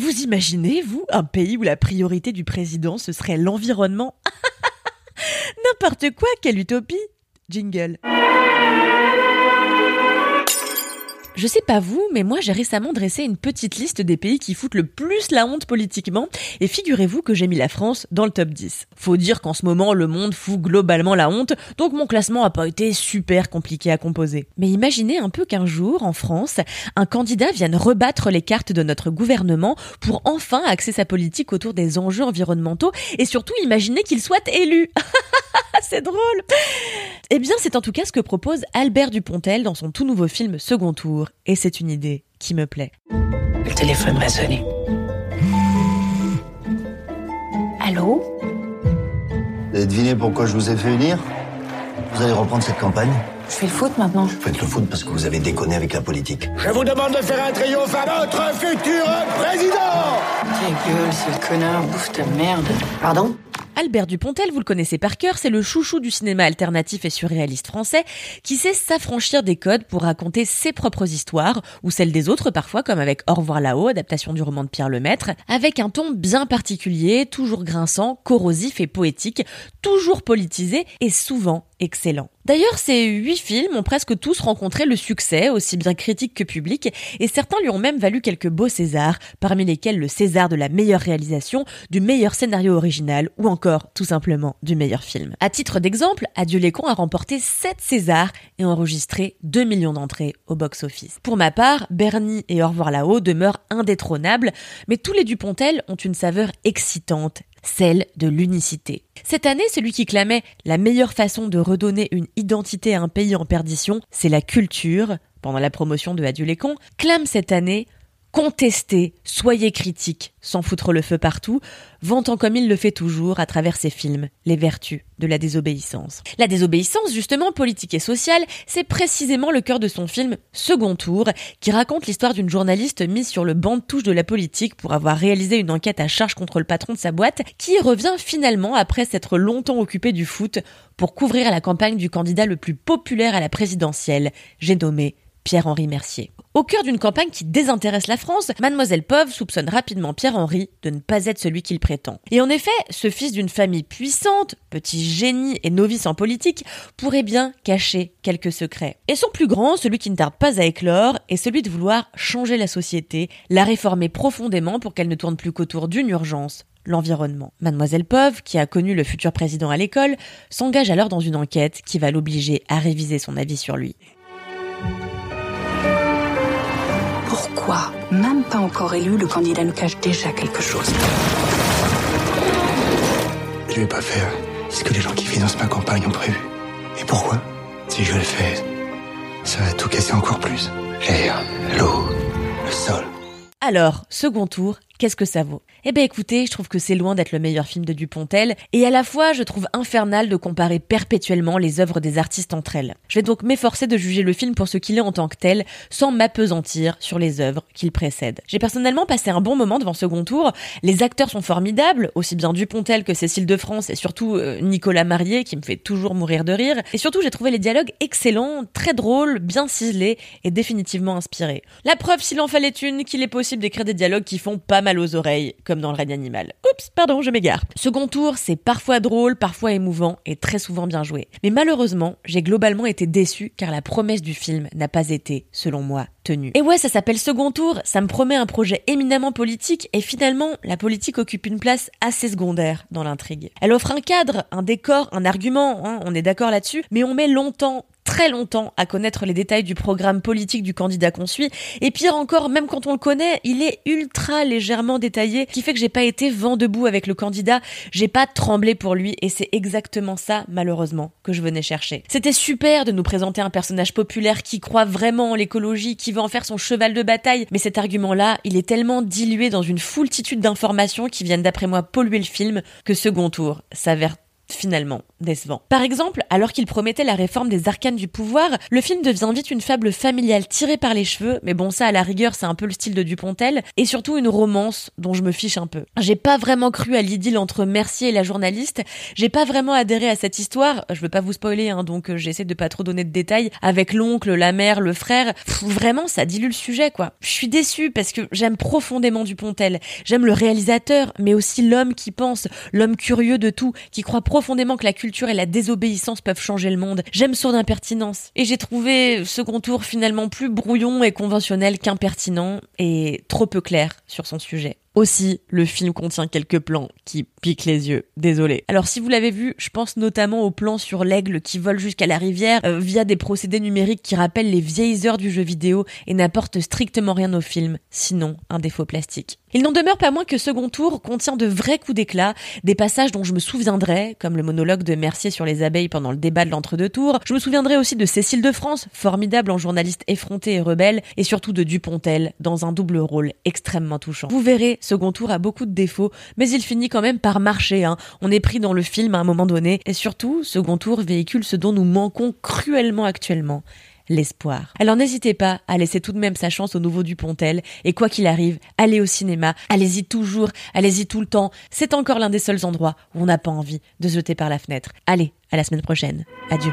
Vous imaginez, vous, un pays où la priorité du président, ce serait l'environnement? N'importe quoi, quelle utopie Jingle. Je sais pas vous, mais moi j'ai récemment dressé une petite liste des pays qui foutent le plus la honte politiquement, et figurez-vous que j'ai mis la France dans le top 10. Faut dire qu'en ce moment le monde fout globalement la honte, donc mon classement a pas été super compliqué à composer. Mais imaginez un peu qu'un jour, en France, un candidat vienne rebattre les cartes de notre gouvernement pour enfin axer sa politique autour des enjeux environnementaux, et surtout imaginez qu'il soit élu. c'est drôle. Eh bien, c'est en tout cas ce que propose Albert Dupontel dans son tout nouveau film Second Tour. Et c'est une idée qui me plaît. Le téléphone va sonner. Allô Vous avez deviné pourquoi je vous ai fait venir Vous allez reprendre cette campagne Je fais le foot maintenant. Vous faites le foot parce que vous avez déconné avec la politique. Je vous demande de faire un triomphe à notre futur président Ta gueule, sale connard, bouffe ta merde. Pardon Albert Dupontel, vous le connaissez par cœur, c'est le chouchou du cinéma alternatif et surréaliste français qui sait s'affranchir des codes pour raconter ses propres histoires, ou celles des autres parfois, comme avec Au revoir là-haut, adaptation du roman de Pierre Lemaître, avec un ton bien particulier, toujours grinçant, corrosif et poétique, toujours politisé et souvent excellent. D'ailleurs, ces huit films ont presque tous rencontré le succès, aussi bien critique que public, et certains lui ont même valu quelques beaux Césars, parmi lesquels le César de la meilleure réalisation, du meilleur scénario original, ou encore, tout simplement, du meilleur film. À titre d'exemple, Adieu les cons a remporté 7 Césars et enregistré 2 millions d'entrées au box-office. Pour ma part, Bernie et Au revoir là-haut demeurent indétrônables, mais tous les Dupontel ont une saveur excitante, celle de l'unicité. Cette année, celui qui clamait la meilleure façon de redonner une identité à un pays en perdition, c'est la culture, pendant la promotion de cons, clame cette année Contestez, soyez critiques, sans foutre le feu partout, vantant comme il le fait toujours à travers ses films les vertus de la désobéissance. La désobéissance, justement, politique et sociale, c'est précisément le cœur de son film Second Tour, qui raconte l'histoire d'une journaliste mise sur le banc de touche de la politique pour avoir réalisé une enquête à charge contre le patron de sa boîte, qui revient finalement après s'être longtemps occupée du foot pour couvrir la campagne du candidat le plus populaire à la présidentielle, j'ai nommé Pierre-Henri Mercier. Au cœur d'une campagne qui désintéresse la France, Mademoiselle Pov soupçonne rapidement Pierre-Henri de ne pas être celui qu'il prétend. Et en effet, ce fils d'une famille puissante, petit génie et novice en politique, pourrait bien cacher quelques secrets. Et son plus grand, celui qui ne tarde pas à éclore, est celui de vouloir changer la société, la réformer profondément pour qu'elle ne tourne plus qu'autour d'une urgence, l'environnement. Mademoiselle Pov, qui a connu le futur président à l'école, s'engage alors dans une enquête qui va l'obliger à réviser son avis sur lui. Même pas encore élu, le candidat nous cache déjà quelque chose Je vais pas faire ce que les gens qui financent ma campagne ont prévu. Et pourquoi Si je le fais, ça va tout casser encore plus. L'air, l'eau, le sol. Alors, second tour, qu'est-ce que ça vaut? Eh ben écoutez, je trouve que c'est loin d'être le meilleur film de Dupontel, et à la fois je trouve infernal de comparer perpétuellement les œuvres des artistes entre elles. Je vais donc m'efforcer de juger le film pour ce qu'il est en tant que tel, sans m'apesantir sur les œuvres qu'il précède. J'ai personnellement passé un bon moment devant second tour, les acteurs sont formidables, aussi bien Dupontel que Cécile de France, et surtout euh, Nicolas Marié, qui me fait toujours mourir de rire, et surtout j'ai trouvé les dialogues excellents, très drôles, bien ciselés, et définitivement inspirés. La preuve, s'il en fallait une, qu'il est possible d'écrire des dialogues qui font pas mal aux oreilles, comme dans le règne animal. Oups, pardon, je m'égare. Second tour, c'est parfois drôle, parfois émouvant et très souvent bien joué. Mais malheureusement, j'ai globalement été déçu car la promesse du film n'a pas été, selon moi, tenue. Et ouais, ça s'appelle Second Tour, ça me promet un projet éminemment politique et finalement, la politique occupe une place assez secondaire dans l'intrigue. Elle offre un cadre, un décor, un argument, hein, on est d'accord là-dessus, mais on met longtemps, très longtemps à connaître les détails du programme politique du candidat qu'on suit. Et pire encore, même quand on le connaît, il est ultra légèrement détaillé, qui fait que j'ai pas été vent debout avec le candidat, j'ai pas tremblé pour lui, et c'est exactement ça, malheureusement, que je venais chercher. C'était super de nous présenter un personnage populaire qui croit vraiment en l'écologie, qui veut en faire son cheval de bataille, mais cet argument-là, il est tellement dilué dans une foultitude d'informations qui viennent d'après moi polluer le film que second tour s'avère finalement décevant. Par exemple, alors qu'il promettait la réforme des arcanes du pouvoir, le film devient vite une fable familiale tirée par les cheveux, mais bon ça à la rigueur c'est un peu le style de Dupontel, et surtout une romance dont je me fiche un peu. J'ai pas vraiment cru à l'idylle entre Mercier et la journaliste, j'ai pas vraiment adhéré à cette histoire, je veux pas vous spoiler hein, donc euh, j'essaie de pas trop donner de détails, avec l'oncle, la mère, le frère, vraiment ça dilue le sujet quoi. Je suis déçue parce que j'aime profondément Dupontel, j'aime le réalisateur, mais aussi l'homme qui pense, l'homme curieux de tout, qui croit profondément que la culture et la désobéissance peuvent changer le monde. J'aime son impertinence. Et j'ai trouvé ce contour finalement plus brouillon et conventionnel qu'impertinent et trop peu clair sur son sujet. Aussi, le film contient quelques plans qui piquent les yeux. Désolé. Alors si vous l'avez vu, je pense notamment au plan sur l'aigle qui vole jusqu'à la rivière euh, via des procédés numériques qui rappellent les vieilles heures du jeu vidéo et n'apportent strictement rien au film, sinon un défaut plastique. Il n'en demeure pas moins que Second Tour contient de vrais coups d'éclat, des passages dont je me souviendrai, comme le monologue de Mercier sur les abeilles pendant le débat de l'entre-deux tours. Je me souviendrai aussi de Cécile de France, formidable en journaliste effronté et rebelle, et surtout de Dupontel, dans un double rôle extrêmement touchant. Vous verrez, Second Tour a beaucoup de défauts, mais il finit quand même par marcher. Hein. On est pris dans le film à un moment donné, et surtout, Second Tour véhicule ce dont nous manquons cruellement actuellement l'espoir. Alors n'hésitez pas à laisser tout de même sa chance au nouveau Dupontel et quoi qu'il arrive, allez au cinéma, allez-y toujours, allez-y tout le temps. C'est encore l'un des seuls endroits où on n'a pas envie de jeter par la fenêtre. Allez, à la semaine prochaine. Adieu.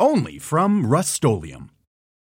only from Rust